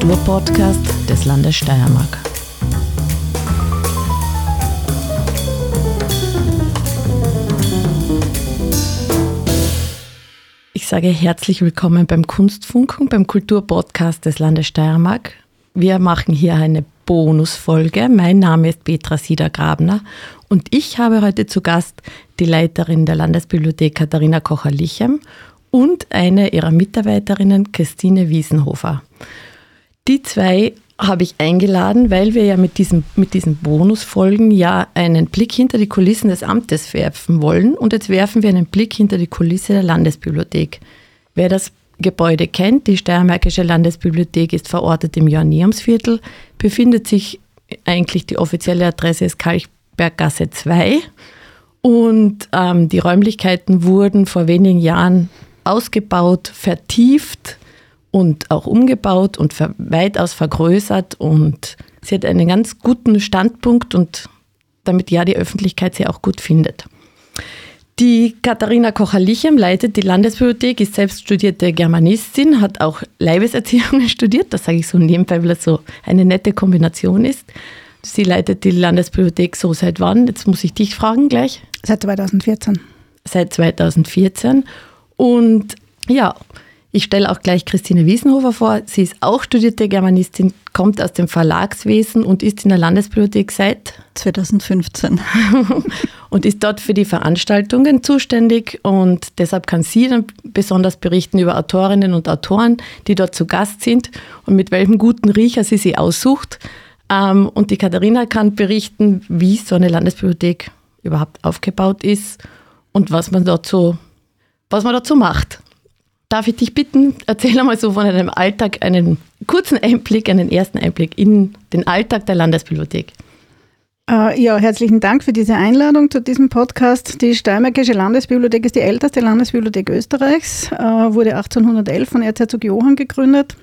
Kulturpodcast des Landes Steiermark. Ich sage herzlich willkommen beim Kunstfunken, beim Kulturpodcast des Landes Steiermark. Wir machen hier eine Bonusfolge. Mein Name ist Petra Sieder-Grabner und ich habe heute zu Gast die Leiterin der Landesbibliothek Katharina Kocher-Lichem und eine ihrer Mitarbeiterinnen, Christine Wiesenhofer. Die zwei habe ich eingeladen, weil wir ja mit diesen, mit diesen Bonusfolgen ja einen Blick hinter die Kulissen des Amtes werfen wollen. Und jetzt werfen wir einen Blick hinter die Kulisse der Landesbibliothek. Wer das Gebäude kennt, die Steiermärkische Landesbibliothek ist verortet im Johanneumsviertel, befindet sich eigentlich die offizielle Adresse ist Kalchberggasse 2 und ähm, die Räumlichkeiten wurden vor wenigen Jahren ausgebaut, vertieft und auch umgebaut und weitaus vergrößert und sie hat einen ganz guten Standpunkt und damit ja die Öffentlichkeit sie auch gut findet. Die Katharina Kocher-Lichem leitet die Landesbibliothek, ist selbst studierte Germanistin, hat auch Leibeserziehung studiert, das sage ich so nebenbei, weil das so eine nette Kombination ist. Sie leitet die Landesbibliothek so seit wann? Jetzt muss ich dich fragen gleich. Seit 2014. Seit 2014. Und ja, ich stelle auch gleich Christine Wiesenhofer vor. Sie ist auch studierte Germanistin, kommt aus dem Verlagswesen und ist in der Landesbibliothek seit 2015. und ist dort für die Veranstaltungen zuständig. Und deshalb kann sie dann besonders berichten über Autorinnen und Autoren, die dort zu Gast sind und mit welchem guten Riecher sie sie aussucht. Ähm, und die Katharina kann berichten, wie so eine Landesbibliothek überhaupt aufgebaut ist und was man dort so, was man dazu macht. Darf ich dich bitten, erzähl einmal so von deinem Alltag einen kurzen Einblick, einen ersten Einblick in den Alltag der Landesbibliothek. Äh, ja, herzlichen Dank für diese Einladung zu diesem Podcast. Die Steiermärkische Landesbibliothek ist die älteste Landesbibliothek Österreichs, äh, wurde 1811 von Erzherzog Johann gegründet.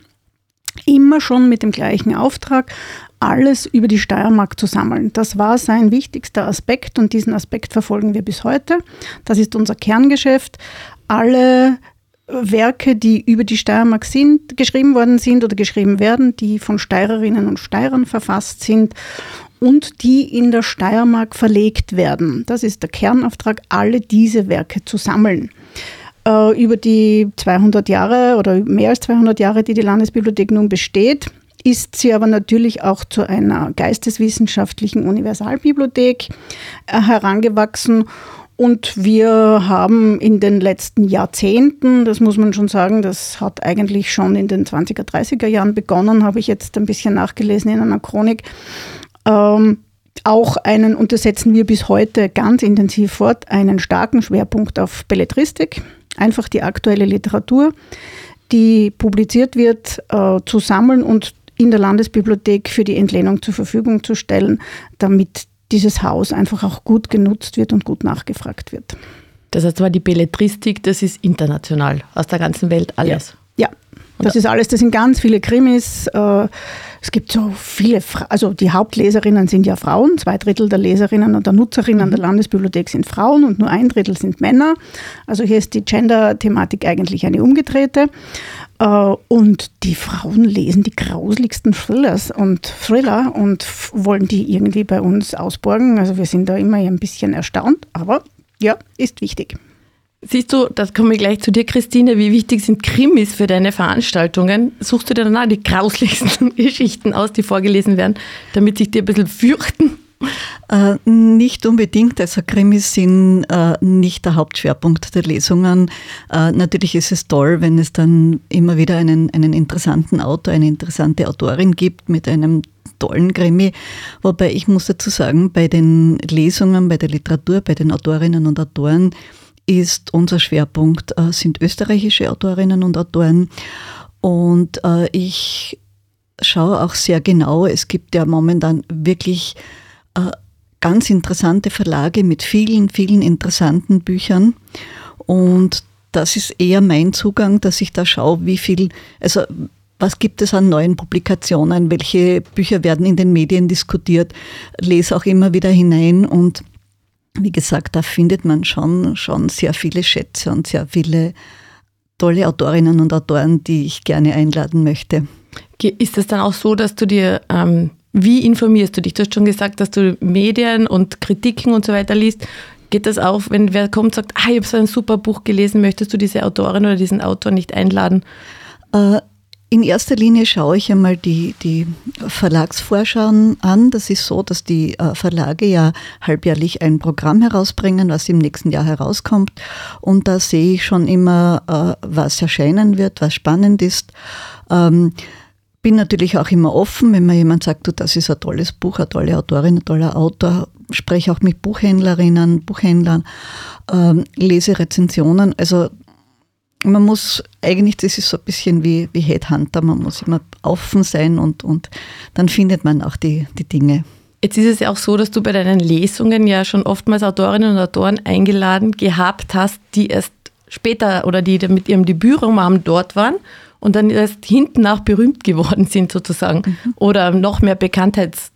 Immer schon mit dem gleichen Auftrag, alles über die Steiermark zu sammeln. Das war sein wichtigster Aspekt und diesen Aspekt verfolgen wir bis heute. Das ist unser Kerngeschäft. Alle Werke, die über die Steiermark sind, geschrieben worden sind oder geschrieben werden, die von Steirerinnen und Steirern verfasst sind und die in der Steiermark verlegt werden. Das ist der Kernauftrag, alle diese Werke zu sammeln. Äh, über die 200 Jahre oder mehr als 200 Jahre, die die Landesbibliothek nun besteht, ist sie aber natürlich auch zu einer geisteswissenschaftlichen Universalbibliothek äh, herangewachsen und wir haben in den letzten Jahrzehnten, das muss man schon sagen, das hat eigentlich schon in den 20er, 30er Jahren begonnen, habe ich jetzt ein bisschen nachgelesen in einer Chronik, ähm, auch einen, und das setzen wir bis heute ganz intensiv fort, einen starken Schwerpunkt auf Belletristik, einfach die aktuelle Literatur, die publiziert wird, äh, zu sammeln und in der Landesbibliothek für die Entlehnung zur Verfügung zu stellen, damit dieses Haus einfach auch gut genutzt wird und gut nachgefragt wird. Das heißt zwar die Belletristik, das ist international, aus der ganzen Welt alles. Ja, ja. Das ist alles, das sind ganz viele Krimis. Äh, es gibt so viele, also die Hauptleserinnen sind ja Frauen, zwei Drittel der Leserinnen und der Nutzerinnen mhm. der Landesbibliothek sind Frauen und nur ein Drittel sind Männer. Also hier ist die Gender-Thematik eigentlich eine umgedrehte. Äh, und die Frauen lesen die grauseligsten Thrillers und Thriller und wollen die irgendwie bei uns ausborgen. Also wir sind da immer ein bisschen erstaunt, aber ja, ist wichtig. Siehst du, das komme ich gleich zu dir, Christine. Wie wichtig sind Krimis für deine Veranstaltungen? Suchst du dir dann auch die grauslichsten Geschichten aus, die vorgelesen werden, damit sich dir ein bisschen fürchten? Äh, nicht unbedingt. Also Krimis sind äh, nicht der Hauptschwerpunkt der Lesungen. Äh, natürlich ist es toll, wenn es dann immer wieder einen, einen interessanten Autor, eine interessante Autorin gibt mit einem tollen Krimi. Wobei ich muss dazu sagen, bei den Lesungen, bei der Literatur, bei den Autorinnen und Autoren ist unser Schwerpunkt, äh, sind österreichische Autorinnen und Autoren. Und äh, ich schaue auch sehr genau, es gibt ja momentan wirklich äh, ganz interessante Verlage mit vielen, vielen interessanten Büchern. Und das ist eher mein Zugang, dass ich da schaue, wie viel, also was gibt es an neuen Publikationen, welche Bücher werden in den Medien diskutiert, lese auch immer wieder hinein und wie gesagt, da findet man schon, schon sehr viele Schätze und sehr viele tolle Autorinnen und Autoren, die ich gerne einladen möchte. Ist es dann auch so, dass du dir, ähm, wie informierst du dich? Du hast schon gesagt, dass du Medien und Kritiken und so weiter liest. Geht das auch, wenn wer kommt und sagt, ah, ich habe so ein super Buch gelesen, möchtest du diese Autorin oder diesen Autor nicht einladen? Äh, in erster Linie schaue ich einmal die, die Verlagsvorschauen an. Das ist so, dass die äh, Verlage ja halbjährlich ein Programm herausbringen, was im nächsten Jahr herauskommt. Und da sehe ich schon immer, äh, was erscheinen wird, was spannend ist. Ähm, bin natürlich auch immer offen, wenn mir jemand sagt, du, das ist ein tolles Buch, eine tolle Autorin, ein toller Autor. Spreche auch mit Buchhändlerinnen, Buchhändlern, ähm, lese Rezensionen. Also man muss eigentlich, das ist so ein bisschen wie, wie Headhunter, man muss immer offen sein und, und dann findet man auch die, die Dinge. Jetzt ist es ja auch so, dass du bei deinen Lesungen ja schon oftmals Autorinnen und Autoren eingeladen gehabt hast, die erst später oder die mit ihrem Debütroman dort waren und dann erst hinten nach berühmt geworden sind sozusagen mhm. oder noch mehr Bekanntheits,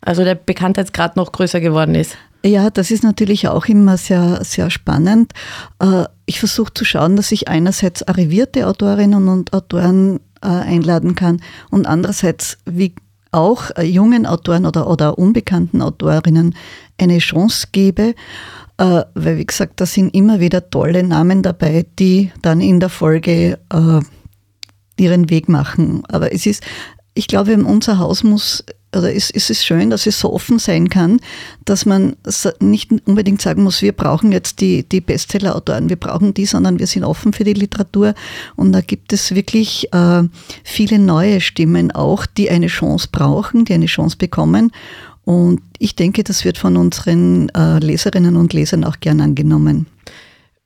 also der Bekanntheitsgrad noch größer geworden ist. Ja, das ist natürlich auch immer sehr, sehr spannend. Äh, ich versuche zu schauen, dass ich einerseits arrivierte Autorinnen und Autoren äh, einladen kann und andererseits, wie auch äh, jungen Autoren oder, oder unbekannten Autorinnen eine Chance gebe, weil wie gesagt, da sind immer wieder tolle Namen dabei, die dann in der Folge ihren Weg machen. Aber es ist, ich glaube, unser Haus muss oder ist, ist es schön, dass es so offen sein kann, dass man nicht unbedingt sagen muss, wir brauchen jetzt die, die Bestseller-Autoren, wir brauchen die, sondern wir sind offen für die Literatur. Und da gibt es wirklich äh, viele neue Stimmen auch, die eine Chance brauchen, die eine Chance bekommen. Und ich denke, das wird von unseren äh, Leserinnen und Lesern auch gern angenommen.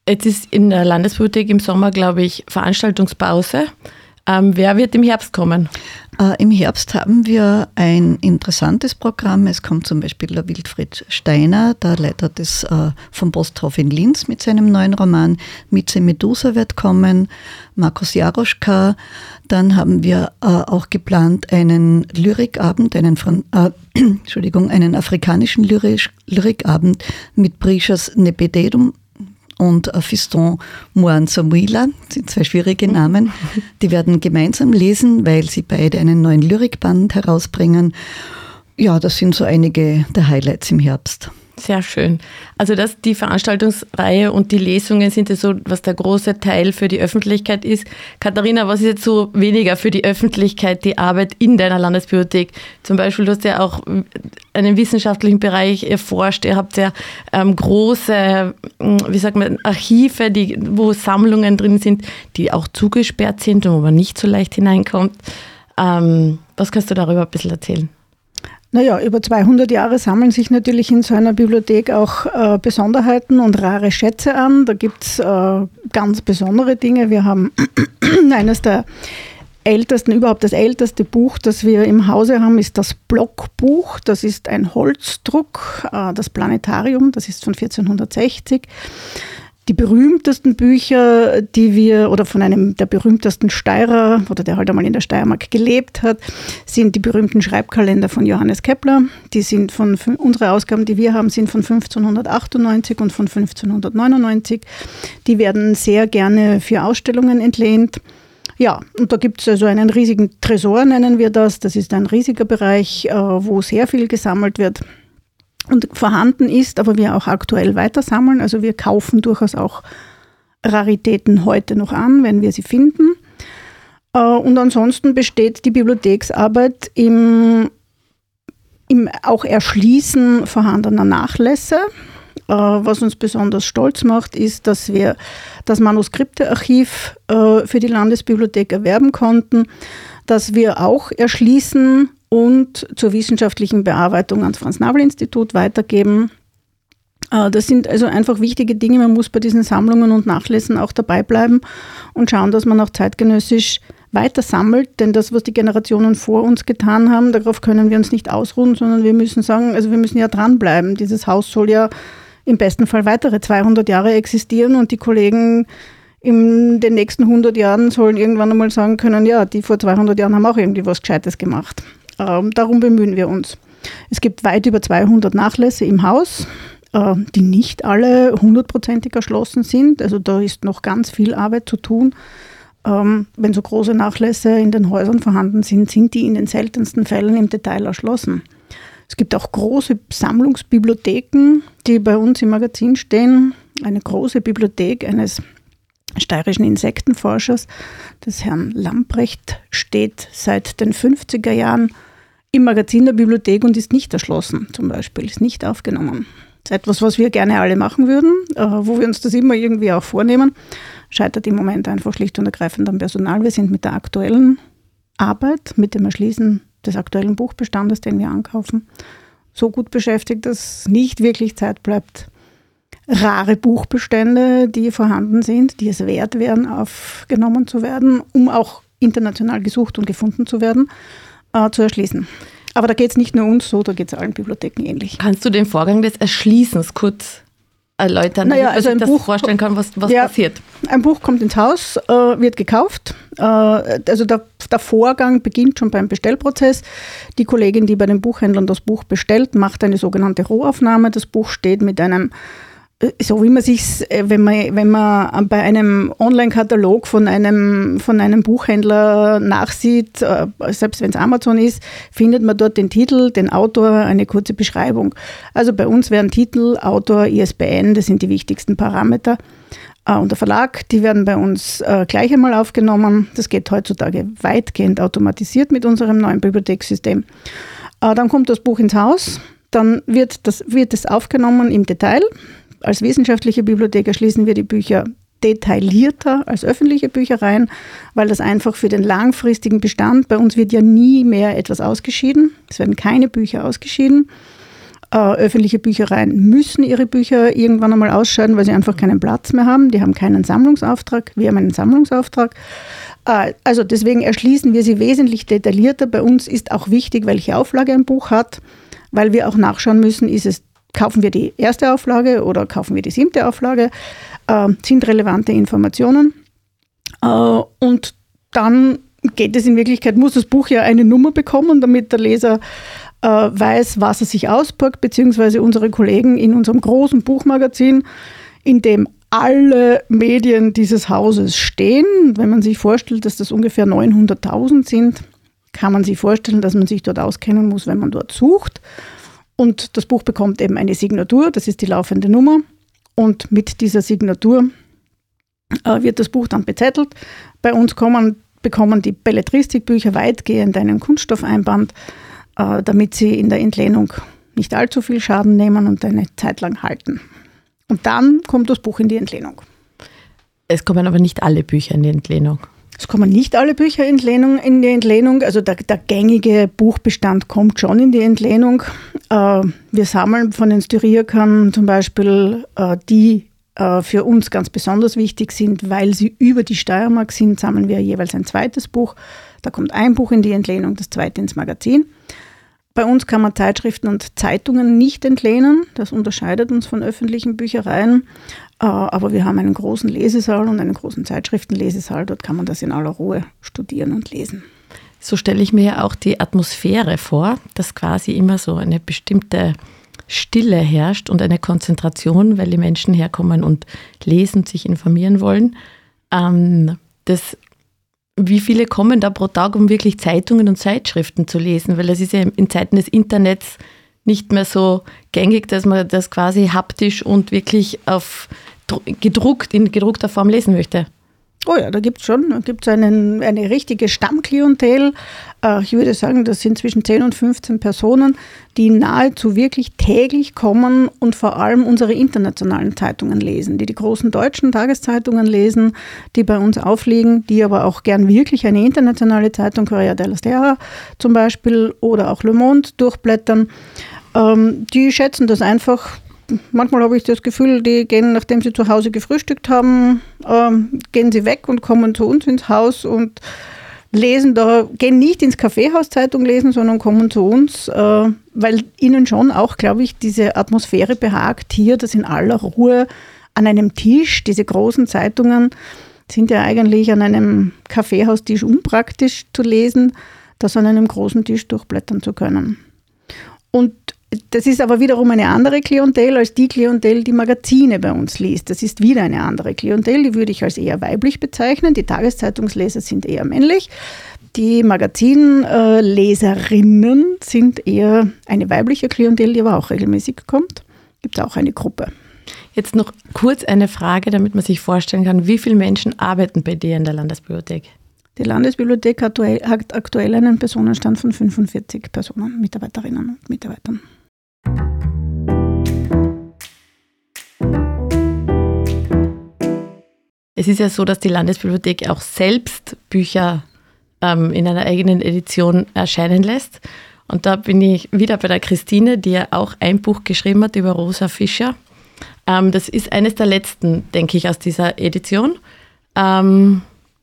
Jetzt ist in der Landesbibliothek im Sommer, glaube ich, Veranstaltungspause. Ähm, wer wird im Herbst kommen? Äh, Im Herbst haben wir ein interessantes Programm. Es kommt zum Beispiel der Wilfried Steiner, der Leiter des äh, vom Posthof in Linz mit seinem neuen Roman Mieze Medusa wird kommen. Markus Jaroschka. Dann haben wir äh, auch geplant einen Lyrikabend, einen, äh, Entschuldigung, einen afrikanischen Lyrisch, Lyrikabend mit Brishas Nepededum und Fiston Moan-Samuila, sind zwei schwierige Namen. Die werden gemeinsam lesen, weil sie beide einen neuen Lyrikband herausbringen. Ja, das sind so einige der Highlights im Herbst. Sehr schön. Also das, die Veranstaltungsreihe und die Lesungen sind ja so, was der große Teil für die Öffentlichkeit ist. Katharina, was ist jetzt so weniger für die Öffentlichkeit, die Arbeit in deiner Landesbibliothek? Zum Beispiel, du hast ja auch einen wissenschaftlichen Bereich erforscht. Ihr habt ja ähm, große, hm, wie sagt man, Archive, die, wo Sammlungen drin sind, die auch zugesperrt sind und wo man nicht so leicht hineinkommt. Ähm, was kannst du darüber ein bisschen erzählen? Naja, über 200 Jahre sammeln sich natürlich in so einer Bibliothek auch äh, Besonderheiten und rare Schätze an. Da gibt es äh, ganz besondere Dinge. Wir haben eines der ältesten, überhaupt das älteste Buch, das wir im Hause haben, ist das Blockbuch. Das ist ein Holzdruck, äh, das Planetarium, das ist von 1460. Die berühmtesten Bücher, die wir, oder von einem der berühmtesten Steirer, oder der halt einmal in der Steiermark gelebt hat, sind die berühmten Schreibkalender von Johannes Kepler. Die sind von, unsere Ausgaben, die wir haben, sind von 1598 und von 1599. Die werden sehr gerne für Ausstellungen entlehnt. Ja, und da gibt es also einen riesigen Tresor, nennen wir das. Das ist ein riesiger Bereich, äh, wo sehr viel gesammelt wird und vorhanden ist, aber wir auch aktuell weiter sammeln. Also wir kaufen durchaus auch Raritäten heute noch an, wenn wir sie finden. Äh, und ansonsten besteht die Bibliotheksarbeit im, im auch Erschließen vorhandener Nachlässe. Äh, was uns besonders stolz macht, ist, dass wir das Manuskriptearchiv äh, für die Landesbibliothek erwerben konnten, dass wir auch erschließen und zur wissenschaftlichen Bearbeitung ans Franz-Nabel-Institut weitergeben. Äh, das sind also einfach wichtige Dinge. Man muss bei diesen Sammlungen und Nachlesen auch dabei bleiben und schauen, dass man auch zeitgenössisch weiter sammelt, denn das, was die Generationen vor uns getan haben, darauf können wir uns nicht ausruhen, sondern wir müssen sagen, also wir müssen ja dranbleiben. Dieses Haus soll ja im besten Fall weitere 200 Jahre existieren und die Kollegen in den nächsten 100 Jahren sollen irgendwann einmal sagen können, ja, die vor 200 Jahren haben auch irgendwie was Gescheites gemacht. Ähm, darum bemühen wir uns. Es gibt weit über 200 Nachlässe im Haus, äh, die nicht alle hundertprozentig erschlossen sind. Also da ist noch ganz viel Arbeit zu tun. ähm, wenn so große Nachlässe in den Häusern vorhanden sind, sind die in den seltensten Fällen im Detail erschlossen. Es gibt auch große Sammlungsbibliotheken, die bei uns im Magazin stehen. Eine große Bibliothek eines steirischen Insektenforschers, des Herrn Lamprecht, steht seit den 50er Jahren im Magazin der Bibliothek und ist nicht erschlossen, zum Beispiel, ist nicht aufgenommen. Das ist etwas, was wir gerne alle machen würden, äh, wo wir uns das immer irgendwie auch vornehmen. Scheitert im Moment einfach schlicht und ergreifend am Personal. Wir sind mit der aktuellen Arbeit, mit dem Erschließen des aktuellen Buchbestandes, den wir ankaufen, so gut beschäftigt, dass nicht wirklich Zeit bleibt, rare Buchbestände, die vorhanden sind, die es wert wären, aufgenommen zu werden, um auch international gesucht und gefunden zu werden, äh, zu erschließen. Aber da geht es nicht nur uns so, da geht es allen Bibliotheken ähnlich. Kannst du den Vorgang des Erschließens kurz erläutern, naja, also ein das Buch, vorstellen kann, was, was ja, passiert? Ein Buch kommt ins Haus, äh, wird gekauft. Äh, also der, der, Vorgang beginnt schon beim Bestellprozess. Die Kollegin, die bei den Buchhändlern das Buch bestellt, macht eine sogenannte Rohaufnahme. Das Buch steht mit einem so wie man sich, äh, wenn man, wenn man bei einem Online-Katalog von einem, von einem Buchhändler nachsieht, äh, selbst wenn es Amazon ist, findet man dort den Titel, den Autor, eine kurze Beschreibung. Also bei uns wären Titel, Autor, ISBN, das sind die wichtigsten Parameter. Äh, und der Verlag, die werden bei uns gleich einmal aufgenommen. Das geht heutzutage weitgehend automatisiert mit unserem neuen Bibliothekssystem. Dann kommt das Buch ins Haus, dann wird, das, wird es aufgenommen im Detail als wissenschaftliche Bibliothek erschließen wir die Bücher detaillierter als öffentliche Büchereien, weil das einfach für den langfristigen Bestand, bei uns wird ja nie mehr etwas ausgeschieden, es werden keine Bücher ausgeschieden. Äh, öffentliche Büchereien müssen ihre Bücher irgendwann einmal ausscheiden, weil sie einfach keinen Platz mehr haben. Die haben keinen Sammlungsauftrag, wir haben einen Sammlungsauftrag. Äh, also deswegen erschließen wir sie wesentlich detaillierter. Bei uns ist auch wichtig, welche Auflage ein Buch hat, weil wir auch nachschauen müssen, ist es kaufen wir die erste Auflage oder kaufen wir die siebte Auflage, äh, sind relevante Informationen. Äh, und dann geht es in Wirklichkeit, muss das Buch ja eine Nummer bekommen, damit der Leser äh, weiß, was er sich auspackt, beziehungsweise unsere Kollegen in unserem großen Buchmagazin, in dem alle Medien dieses Hauses stehen. Wenn man sich vorstellt, dass das ungefähr 900.000 sind, kann man sich vorstellen, dass man sich dort auskennen muss, wenn man dort sucht. Und das Buch bekommt eben eine Signatur, das ist die laufende Nummer. Und mit dieser Signatur äh, wird das Buch dann bezettelt. Bei uns kommen, bekommen die Belletristikbücher weitgehend einen Kunststoffeinband, äh, damit sie in der Entlehnung nicht allzu viel Schaden nehmen und eine Zeit lang halten. Und dann kommt das Buch in die Entlehnung. Es kommen aber nicht alle Bücher in die Entlehnung. Es kommen nicht alle Bücher in, Entlehnung, in die Entlehnung. Also der, der, gängige Buchbestand kommt schon in die Entlehnung. Äh, wir sammeln von den Styriakern zum Beispiel äh, die äh, für uns ganz besonders wichtig sind, weil sie über die Steiermark sind, sammeln wir jeweils ein zweites Buch. Da kommt ein Buch in die Entlehnung, das zweite ins Magazin. Bei uns kann man Zeitschriften und Zeitungen nicht entlehnen. Das unterscheidet uns von öffentlichen Büchereien. Äh, aber wir haben einen großen Lesesaal und einen großen Zeitschriftenlesesaal. Dort kann man das in aller Ruhe studieren und lesen. So stelle ich mir ja auch die Atmosphäre vor, dass quasi immer so eine bestimmte Stille herrscht und eine Konzentration, weil die Menschen herkommen und lesen, sich informieren wollen. Ähm, das, wie viele kommen da pro Tag, um wirklich Zeitungen und Zeitschriften zu lesen? Weil das ist ja in Zeiten des Internets nicht mehr so gängig, dass man das quasi haptisch und wirklich auf gedruckt, in gedruckter Form lesen möchte. Oh ja, da gibt es schon da gibt's einen, eine richtige Stammklientel. Äh, ich würde sagen, das sind zwischen 10 und 15 Personen, die nahezu wirklich täglich kommen und vor allem unsere internationalen Zeitungen lesen, die die großen deutschen Tageszeitungen lesen, die bei uns aufliegen, die aber auch gern wirklich eine internationale Zeitung, Corriere della Sera zum Beispiel oder auch Le Monde durchblättern. Ähm, die schätzen das einfach manchmal habe ich das Gefühl, die gehen, nachdem sie zu Hause gefrühstückt haben, ähm, gehen sie weg und kommen zu uns ins Haus und lesen da, gehen nicht ins Kaffeehaus Zeitung lesen, sondern kommen zu uns, äh, weil ihnen schon auch, glaube ich, diese Atmosphäre behagt hier, dass in aller Ruhe an einem Tisch, diese großen Zeitungen sind ja eigentlich an einem Kaffeehaustisch unpraktisch zu lesen, das an einem großen Tisch durchblättern zu können. Und das ist aber wiederum eine andere Klientel als die Klientel, die Magazine bei uns liest. Das ist wieder eine andere Klientel, die würde ich als eher weiblich bezeichnen. Die Tageszeitungsleser sind eher männlich. Die Magazinleserinnen sind eher eine weibliche Klientel, die aber auch regelmäßig kommt. Gibt auch eine Gruppe. Jetzt noch kurz eine Frage, damit man sich vorstellen kann, wie viele Menschen arbeiten bei dir in der Landesbibliothek? Die Landesbibliothek hat aktuell einen Personenstand von 45 Personen, Mitarbeiterinnen und Mitarbeitern. Es ist ja so, dass die Landesbibliothek auch selbst Bücher ähm, in einer eigenen Edition erscheinen lässt. Und da bin ich wieder bei der Christine, die ja auch ein Buch geschrieben hat über Rosa Fischer. Ähm, das ist eines der letzten, denke ich, aus dieser Edition. Ähm,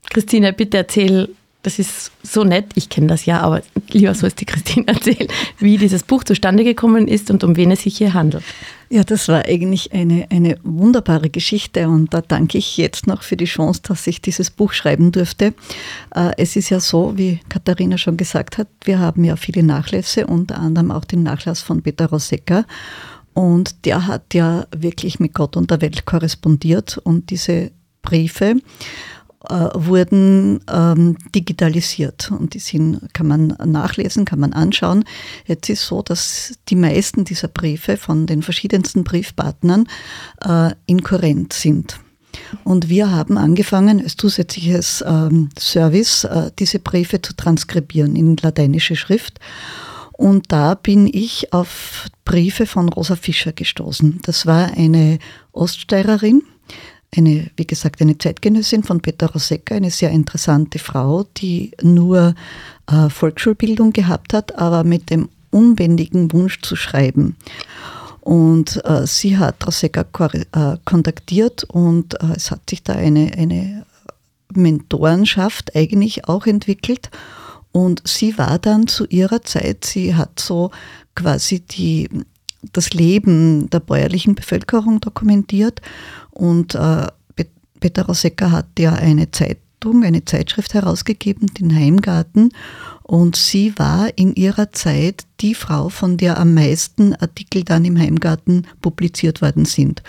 Christine, bitte erzähl, das ist so nett, ich kenne das ja, aber lieber so ist die Christine erzählen, wie dieses Buch zustande gekommen ist und um wen es sich hier handelt. Ja, das war eigentlich eine, eine wunderbare Geschichte und da danke ich jetzt noch für die Chance, dass ich dieses Buch schreiben durfte. Äh, es ist ja so, wie Katharina schon gesagt hat, wir haben ja viele Nachlässe, unter anderem auch den Nachlass von Peter Rosecca. Und der hat ja wirklich mit Gott und der Welt korrespondiert und diese Briefe äh, wurden ähm, digitalisiert und die sind, kann man nachlesen, kann man anschauen. Jetzt ist so, dass die meisten dieser Briefe von den verschiedensten Briefpartnern äh, inkurrent sind. Und wir haben angefangen, als zusätzliches ähm, Service äh, diese Briefe zu transkribieren in lateinische Schrift. Und da bin ich auf Briefe von Rosa Fischer gestoßen. Das war eine Oststeirerin, eine, wie gesagt, eine Zeitgenössin von Peter Rosecca, eine sehr interessante Frau, die nur äh, Volksschulbildung gehabt hat, aber mit dem unbändigen Wunsch zu schreiben. Und äh, sie hat Rosecca äh, kontaktiert und äh, es hat sich da eine, eine Mentorenschaft eigentlich auch entwickelt. Und sie war dann zu ihrer Zeit, sie hat so quasi die, das Leben der bäuerlichen Bevölkerung dokumentiert und äh, Peter Rosecca hat ja eine Zeitung, eine Zeitschrift herausgegeben, den Heimgarten. Und sie war in ihrer Zeit die Frau, von der am meisten Artikel dann im Heimgarten publiziert worden sind.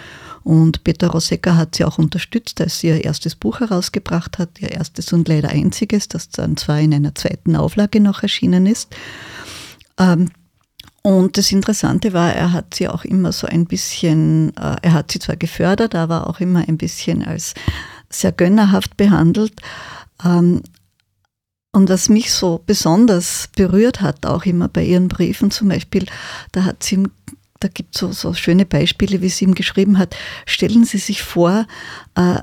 Und Peter Rosecca hat sie auch unterstützt, als sie ihr erstes Buch herausgebracht hat, ihr erstes und leider einziges, das dann zwar in einer zweiten Auflage noch erschienen ist. Ähm, und das Interessante war, er hat sie auch immer so ein bisschen, äh, er hat sie zwar gefördert, aber auch immer ein bisschen als sehr gönnerhaft behandelt. Ähm, und was mich so besonders berührt hat, auch immer bei ihren Briefen zum Beispiel, da hat sie da gibt es so, so schöne Beispiele, wie sie ihm geschrieben hat. Stellen Sie sich vor, äh,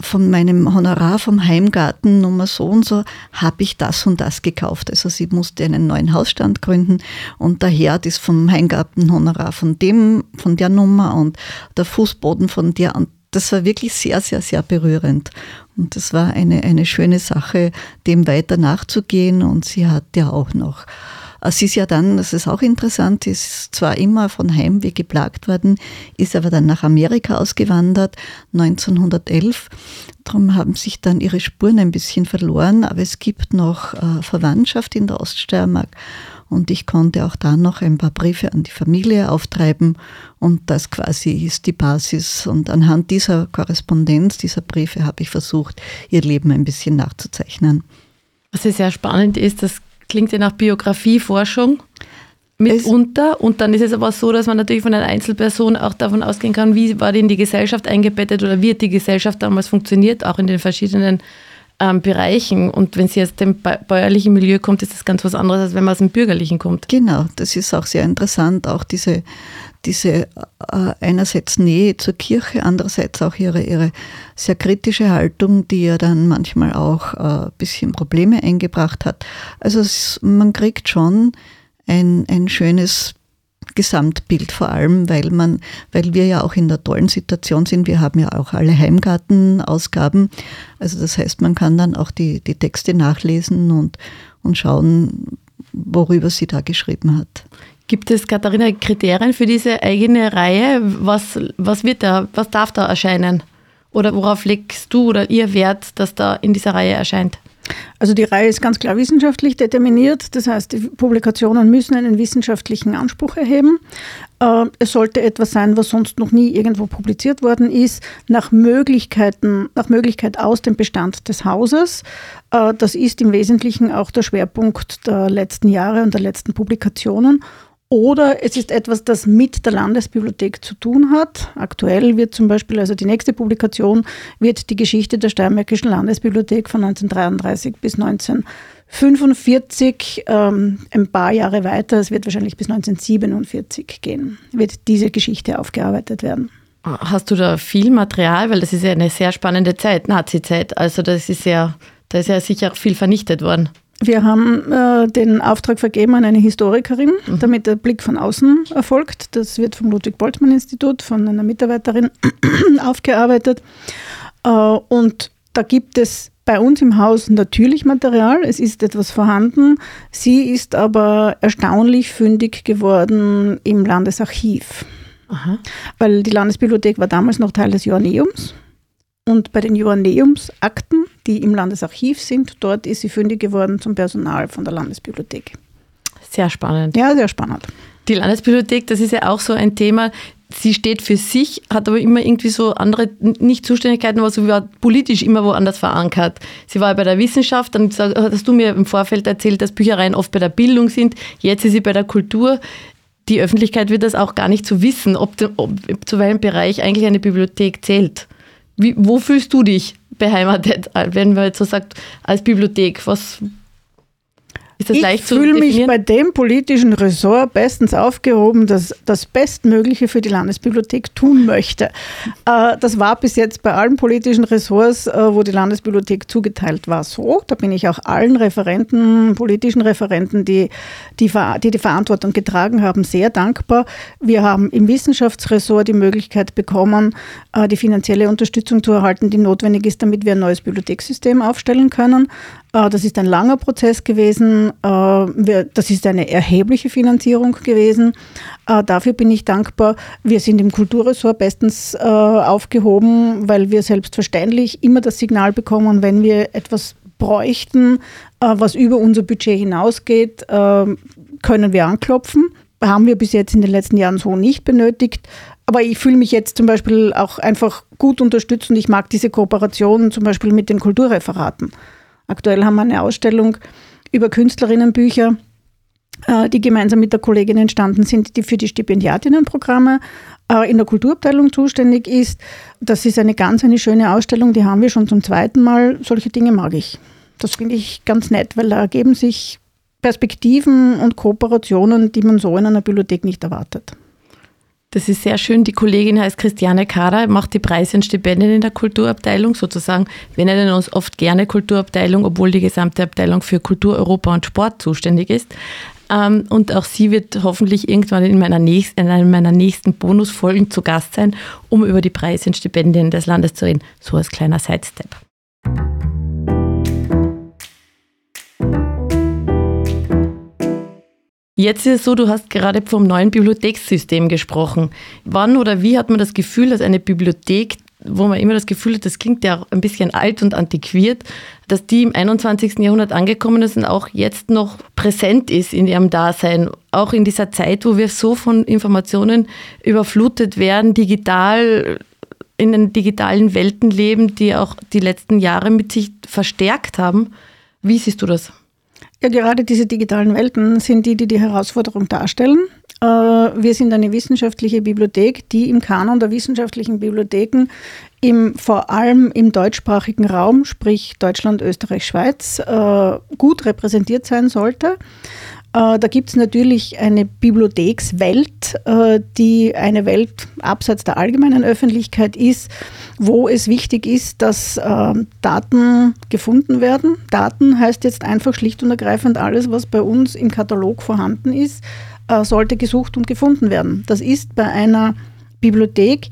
von meinem Honorar vom Heimgarten Nummer so und so habe ich das und das gekauft. Also sie musste einen neuen Hausstand gründen und der Herd ist vom Heimgartenhonorar von dem, von der Nummer und der Fußboden von der und das war wirklich sehr, sehr, sehr berührend. Und das war eine, eine schöne Sache, dem weiter nachzugehen. Und sie hat ja auch noch Sie ist ja dann, das ist auch interessant, ist zwar immer von Heimweh geplagt worden, ist aber dann nach Amerika ausgewandert, 1911. Darum haben sich dann ihre Spuren ein bisschen verloren, aber es gibt noch äh, Verwandtschaft in der Oststeiermark. Und ich konnte auch da noch ein paar Briefe an die Familie auftreiben. Und das quasi ist die Basis. Und anhand dieser Korrespondenz, dieser Briefe, habe ich versucht, ihr Leben ein bisschen nachzuzeichnen. Was sehr spannend ist, dass klingt ja nach Biografieforschung mitunter. Es und dann ist es aber so, dass man natürlich von einer Einzelperson auch davon ausgehen kann, wie war die in die Gesellschaft eingebettet oder wie hat die Gesellschaft damals funktioniert, auch in den verschiedenen ähm, Bereichen. Und wenn sie aus dem bäuerlichen Milieu kommt, ist das ganz was anderes, als wenn man aus dem bürgerlichen kommt. Genau, das ist auch sehr interessant, auch diese, diese äh, einerseits Nähe zur Kirche, andererseits auch ihre, ihre sehr kritische Haltung, die ja dann manchmal auch ein äh, bisschen Probleme eingebracht hat. Also es, man kriegt schon ein, ein schönes Gesamtbild vor allem, weil man, weil wir ja auch in der tollen Situation sind. Wir haben ja auch alle Heimgartenausgaben. Also das heißt, man kann dann auch die, die Texte nachlesen und, und schauen, worüber sie da geschrieben hat. Gibt es, Katharina, Kriterien für diese eigene Reihe? Was, was wird da, was darf da erscheinen? Oder worauf legst du oder ihr Wert, dass da in dieser Reihe erscheint? Also die Reihe ist ganz klar wissenschaftlich determiniert. Das heißt, die Publikationen müssen einen wissenschaftlichen Anspruch erheben. Äh, es sollte etwas sein, was sonst noch nie irgendwo publiziert worden ist, nach Möglichkeiten, nach Möglichkeit aus dem Bestand des Hauses. Äh, das ist im Wesentlichen auch der Schwerpunkt der letzten Jahre und der letzten Publikationen. Oder es ist etwas, das mit der Landesbibliothek zu tun hat. Aktuell wird zum Beispiel, also die nächste Publikation, wird die Geschichte der Steiermärkischen Landesbibliothek von 1933 bis 1945, ähm, ein paar Jahre weiter, es wird wahrscheinlich bis 1947 gehen, wird diese Geschichte aufgearbeitet werden. Hast du da viel Material? Weil das ist ja eine sehr spannende Zeit, Nazi-Zeit. Also das ist ja, da ist ja sicher viel vernichtet worden. Wir haben äh, den Auftrag vergeben an eine Historikerin, mhm. damit der Blick von außen erfolgt. Das wird vom Ludwig-Boltzmann-Institut von einer Mitarbeiterin aufgearbeitet. Äh, und da gibt es bei uns im Haus natürlich Material. Es ist etwas vorhanden. Sie ist aber erstaunlich fündig geworden im Landesarchiv. Aha. Weil die Landesbibliothek war damals noch Teil des Joanneums. Und bei den Joanneumsakten, die im Landesarchiv sind, dort ist sie fündig geworden zum Personal von der Landesbibliothek. Sehr spannend. Ja, sehr spannend. Die Landesbibliothek, das ist ja auch so ein Thema. Sie steht für sich, hat aber immer irgendwie so andere, nicht Zuständigkeiten, aber so war politisch immer woanders verankert. Sie war bei der Wissenschaft, dann hast du mir im Vorfeld erzählt, dass Büchereien oft bei der Bildung sind. Jetzt ist sie bei der Kultur. Die Öffentlichkeit wird das auch gar nicht so wissen, ob, ob zu welchem Bereich eigentlich eine Bibliothek zählt. Wie, wo fühlst du dich beheimatet, wenn man jetzt so sagt, als Bibliothek? Was, ist das ich leicht fühle mich bei dem politischen Ressort bestens aufgehoben, das das Bestmögliche für die Landesbibliothek tun möchte. Äh, das war bis jetzt bei allen politischen Ressorts, äh, wo die Landesbibliothek zugeteilt war, so. Da bin ich auch allen Referenten, politischen Referenten, die die, die, die Verantwortung getragen haben, sehr dankbar. Wir haben im Wissenschaftsressort die Möglichkeit bekommen, äh, die finanzielle Unterstützung zu erhalten, die notwendig ist, damit wir ein neues Bibliothekssystem aufstellen können. Das ist ein langer Prozess gewesen. Äh, das ist eine erhebliche Finanzierung gewesen. Äh, dafür bin ich dankbar. Wir sind im Kulturressort bestens aufgehoben, weil wir selbstverständlich immer das Signal bekommen, wenn wir etwas bräuchten, was über unser Budget hinausgeht, können wir anklopfen. Haben wir bis jetzt in den letzten Jahren so nicht benötigt. Aber ich fühle mich jetzt zum Beispiel auch einfach gut unterstützt und ich mag diese Kooperation zum Beispiel mit den Kulturreferaten. Aktuell haben wir eine Ausstellung über Künstlerinnenbücher, äh, die gemeinsam mit der Kollegin entstanden sind, die für die Stipendiatinnenprogramme äh, in der Kulturabteilung zuständig ist. Das ist eine ganz eine schöne Ausstellung, die haben wir schon zum zweiten Mal. Solche Dinge mag ich. Das finde ich ganz nett, weil da ergeben sich Perspektiven und Kooperationen, die man so in einer Bibliothek nicht erwartet. Das ist sehr schön. Die Kollegin heißt Christiane Kader, macht die Preise und Stipendien in der Kulturabteilung sozusagen. Wir nennen uns oft gerne Kulturabteilung, obwohl die gesamte Abteilung für Kultur, Europa und Sport zuständig ist. Ähm, und auch sie wird hoffentlich irgendwann in, meiner nächsten, in einer meiner nächsten Bonusfolgen zu Gast sein, um über die Preise und Stipendien des Landes zu reden. So als kleiner Sidestep. Jetzt ist es so, du hast gerade vom neuen Bibliothekssystem gesprochen. Wann oder wie hat man das Gefühl, dass eine Bibliothek, wo man immer das Gefühl hat, das klingt ja ein bisschen alt und antiquiert, dass die im 21. Jahrhundert angekommen ist und auch jetzt noch präsent ist in ihrem Dasein, auch in dieser Zeit, wo wir so von Informationen überflutet werden, digital in den digitalen Welten leben, die auch die letzten Jahre mit sich verstärkt haben. Wie siehst du das? Ja, gerade diese digitalen Welten sind die, die die Herausforderung darstellen. Äh, wir sind eine wissenschaftliche Bibliothek, die im Kanon der wissenschaftlichen Bibliotheken im, vor allem im deutschsprachigen Raum, sprich Deutschland, Österreich, Schweiz, äh, gut repräsentiert sein sollte. Äh, da gibt es natürlich eine Bibliothekswelt, äh, die eine Welt abseits der allgemeinen Öffentlichkeit ist, wo es wichtig ist, dass äh, Daten gefunden werden. Daten heißt jetzt einfach schlicht und ergreifend alles, was bei uns im Katalog vorhanden ist, sollte gesucht und gefunden werden. Das ist bei einer Bibliothek,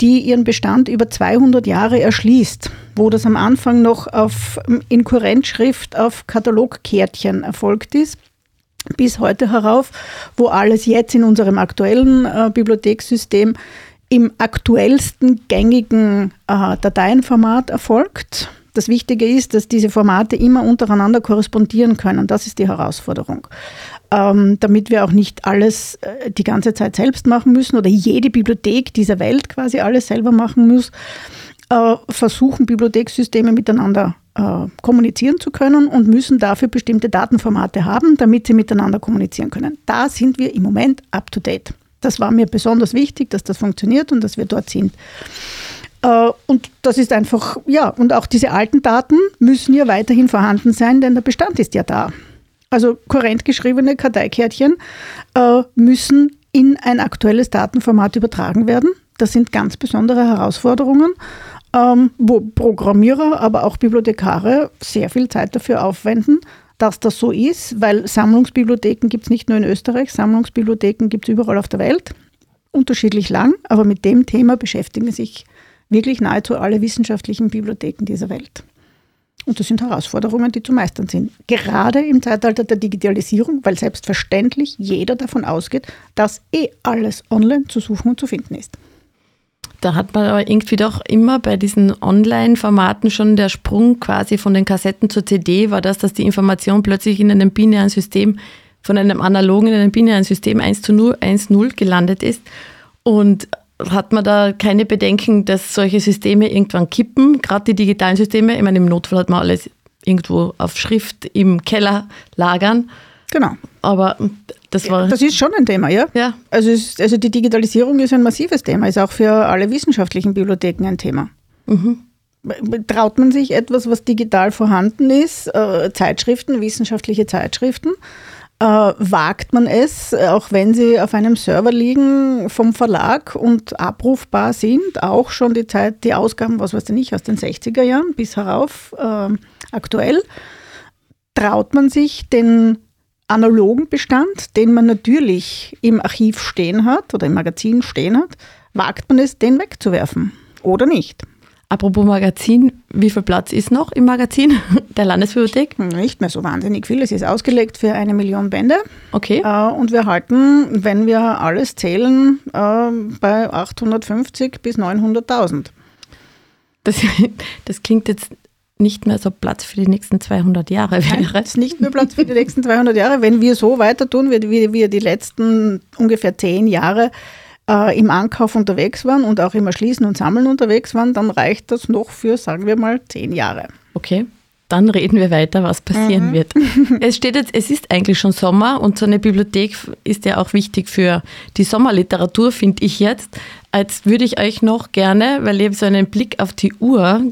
die ihren Bestand über 200 Jahre erschließt, wo das am Anfang noch auf, in Kurrentschrift auf Katalogkärtchen erfolgt ist bis heute herauf, wo alles jetzt in unserem aktuellen äh, Bibliothekssystem im aktuellsten gängigen äh, Dateienformat erfolgt. das Wichtige ist, dass diese Formate immer untereinander korrespondieren können. Das ist die Herausforderung. Ähm, damit wir auch nicht alles äh, die ganze Zeit selbst machen müssen oder jede Bibliothek dieser Welt quasi alles selber machen muss, äh, versuchen Bibliothekssysteme miteinander äh, kommunizieren zu können und müssen dafür bestimmte Datenformate haben, damit sie miteinander kommunizieren können. Da sind wir im Moment up to date. Das war mir besonders wichtig, dass das funktioniert und dass wir dort sind. Äh, und das ist einfach, ja, und auch diese alten Daten müssen ja weiterhin vorhanden sein, denn der Bestand ist ja da. Also kohärent geschriebene Karteikärtchen äh, müssen in ein aktuelles Datenformat übertragen werden. Das sind ganz besondere Herausforderungen, ähm, wo Programmierer, aber auch Bibliothekare sehr viel Zeit dafür aufwenden, dass das so ist, weil Sammlungsbibliotheken gibt es nicht nur in Österreich, Sammlungsbibliotheken gibt es überall auf der Welt, unterschiedlich lang, aber mit dem Thema beschäftigen sich wirklich nahezu alle wissenschaftlichen Bibliotheken dieser Welt. Und das sind Herausforderungen, die zu meistern sind. Gerade im Zeitalter der Digitalisierung, weil selbstverständlich jeder davon ausgeht, dass eh alles online zu suchen und zu finden ist. Da hat man aber irgendwie doch immer bei diesen Online-Formaten schon der Sprung quasi von den Kassetten zur CD war das, dass die Information plötzlich in einem binären System, von einem analogen in einem binären System 1 zu 0, 1 0 gelandet ist. Und hat man da keine Bedenken, dass solche Systeme irgendwann kippen, gerade die digitalen Systeme? Ich meine, im Notfall hat man alles irgendwo auf Schrift im Keller lagern. Genau. Aber das war. Das ist schon ein Thema, ja? Ja. Also, ist, also die Digitalisierung ist ein massives Thema, ist auch für alle wissenschaftlichen Bibliotheken ein Thema. Mhm. Traut man sich etwas, was digital vorhanden ist, äh, Zeitschriften, wissenschaftliche Zeitschriften, äh, wagt man es, auch wenn sie auf einem Server liegen vom Verlag und abrufbar sind, auch schon die Zeit, die Ausgaben, was weiß ich nicht, aus den 60er Jahren bis herauf äh, aktuell, traut man sich den analogen Bestand, den man natürlich im Archiv stehen hat oder im Magazin stehen hat, wagt man es, den wegzuwerfen oder nicht? Apropos Magazin, wie viel Platz ist noch im Magazin der Landesbibliothek? Nicht mehr so wahnsinnig viel. Es ist ausgelegt für eine Million Bände. Okay. Äh, und wir halten, wenn wir alles zählen, äh, bei 850 bis 900.000. Das, das klingt jetzt nicht mehr so Platz für die nächsten 200 Jahre wäre. Nein, nicht mehr Platz für die nächsten 200 Jahre. Wenn wir so weiter tun, wie wir die letzten ungefähr zehn Jahre äh, im Ankauf unterwegs waren und auch im Erschließen und Sammeln unterwegs waren, dann reicht das noch für, sagen wir mal, zehn Jahre. Okay. Dann reden wir weiter, was passieren mhm. wird. Es steht jetzt, es ist eigentlich schon Sommer und so eine Bibliothek ist ja auch wichtig für die Sommerliteratur, finde ich jetzt. Als würde ich euch noch gerne, weil ihr so einen Blick auf die Uhr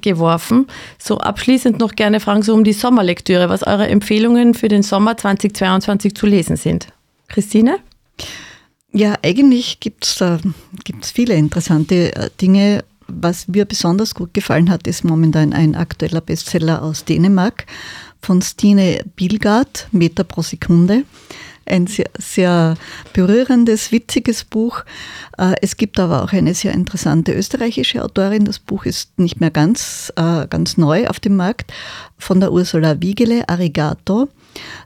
geworfen. So abschließend noch gerne fragen, so um die Sommerlektüre, was eure Empfehlungen für den Sommer 2022 zu lesen sind. Christine? Ja, eigentlich gibt es äh, viele interessante äh, Dinge. Was mir besonders gut gefallen hat, ist momentan ein aktueller Bestseller aus Dänemark von Stine Bilgard, Meter pro Sekunde ein sehr, sehr berührendes, witziges Buch. Äh, es gibt aber auch eine sehr interessante österreichische Autorin. Das Buch ist nicht mehr ganz, äh, ganz neu auf dem Markt, von der Ursula Wiegele, Arigato.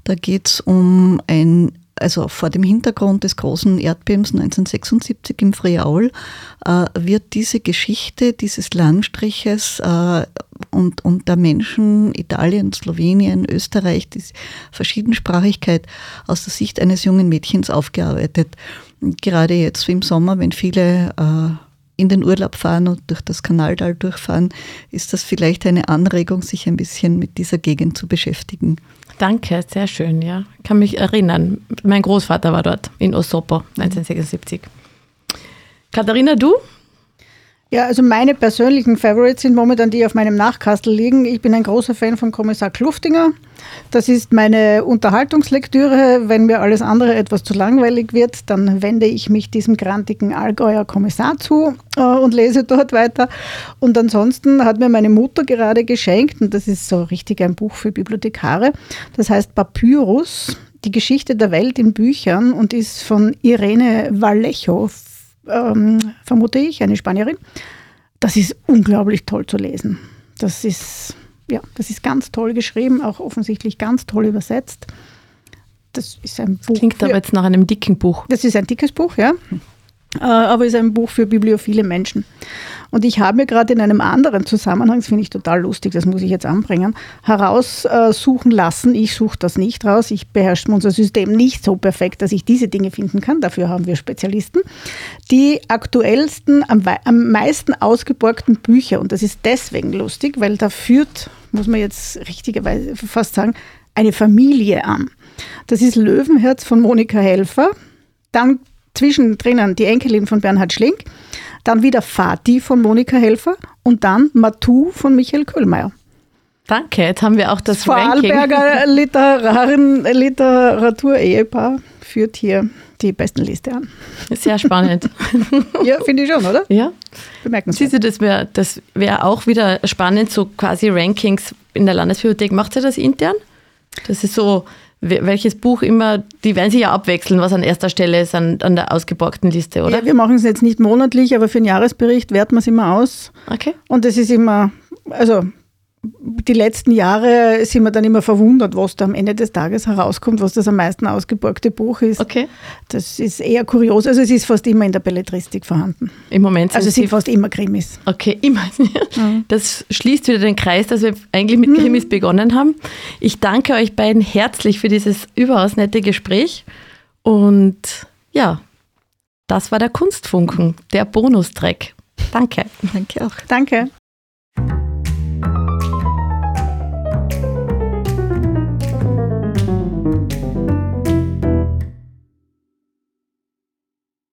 Da geht es um ein also vor dem Hintergrund des großen Erdbebens 1976 im Friaul, äh, wird diese Geschichte dieses Landstriches äh, und, und der Menschen Italien, Slowenien, Österreich, die Verschiedensprachigkeit aus der Sicht eines jungen Mädchens aufgearbeitet. Gerade jetzt im Sommer, wenn viele äh, in den Urlaub fahren und durch das Kanaltal durchfahren, ist das vielleicht eine Anregung, sich ein bisschen mit dieser Gegend zu beschäftigen. Danke, sehr schön, ja. Ich kann mich erinnern. Mein Großvater war dort in Osopo 1976. Katharina, du? Ja, also meine persönlichen Favorites sind momentan die auf meinem Nachkastel liegen. Ich bin ein großer Fan von Kommissar Kluftinger. Das ist meine Unterhaltungslektüre. Wenn mir alles andere etwas zu langweilig wird, dann wende ich mich diesem grantigen Allgäuer Kommissar zu äh, und lese dort weiter. Und ansonsten hat mir meine Mutter gerade geschenkt, und das ist so richtig ein Buch für Bibliothekare, das heißt Papyrus, die Geschichte der Welt in Büchern und ist von Irene Vallejo ähm, vermute ich, eine Spanierin. Das ist unglaublich toll zu lesen. Das ist, ja, das ist ganz toll geschrieben, auch offensichtlich ganz toll übersetzt. Das ist ein Buch. Klingt aber jetzt nach einem dicken Buch. Das ist ein dickes Buch, ja. Äh, aber ist ein Buch für bibliophile Menschen. Und ich habe mir gerade in einem anderen Zusammenhang, das finde ich total lustig, das muss ich jetzt anbringen, heraussuchen lassen. Ich suche das nicht raus. Ich beherrsche unser System nicht so perfekt, dass ich diese Dinge finden kann. Dafür haben wir Spezialisten. Die aktuellsten, am, am meisten ausgeborgten Bücher. Und das ist deswegen lustig, weil da führt, muss man jetzt richtigerweise fast sagen, eine Familie an. Das ist Löwenherz von Monika Helfer. Dann zwischendrin die Enkelin von Bernhard Schlink dann wieder Fati von Monika Helfer und dann Matu von Michael Köhlmeier. Danke, jetzt haben wir auch das Vorarlberger Literaren, Literatur-Ehepaar führt hier die besten Liste an. Sehr spannend. ja, finde ich schon, oder? Ja. Bemerkenswert. Siehst du, das wäre das wär auch wieder spannend, so quasi Rankings in der Landesbibliothek. Macht ihr das intern? Das ist so welches Buch immer, die werden sich ja abwechseln, was an erster Stelle ist an, an der ausgeborgten Liste, oder? Ja, wir machen es jetzt nicht monatlich, aber für den Jahresbericht werten wir es immer aus. Okay. Und es ist immer, also die letzten Jahre sind wir dann immer verwundert, was da am Ende des Tages herauskommt, was das am meisten ausgeborgte Buch ist. Okay. Das ist eher kurios. Also es ist fast immer in der Belletristik vorhanden. Im Moment sind Also es sind fast immer Krimis. Okay, immer. Das schließt wieder den Kreis, dass wir eigentlich mit Krimis mhm. begonnen haben. Ich danke euch beiden herzlich für dieses überaus nette Gespräch. Und ja, das war der Kunstfunken, der Bonustrack. Danke. Danke auch. Danke.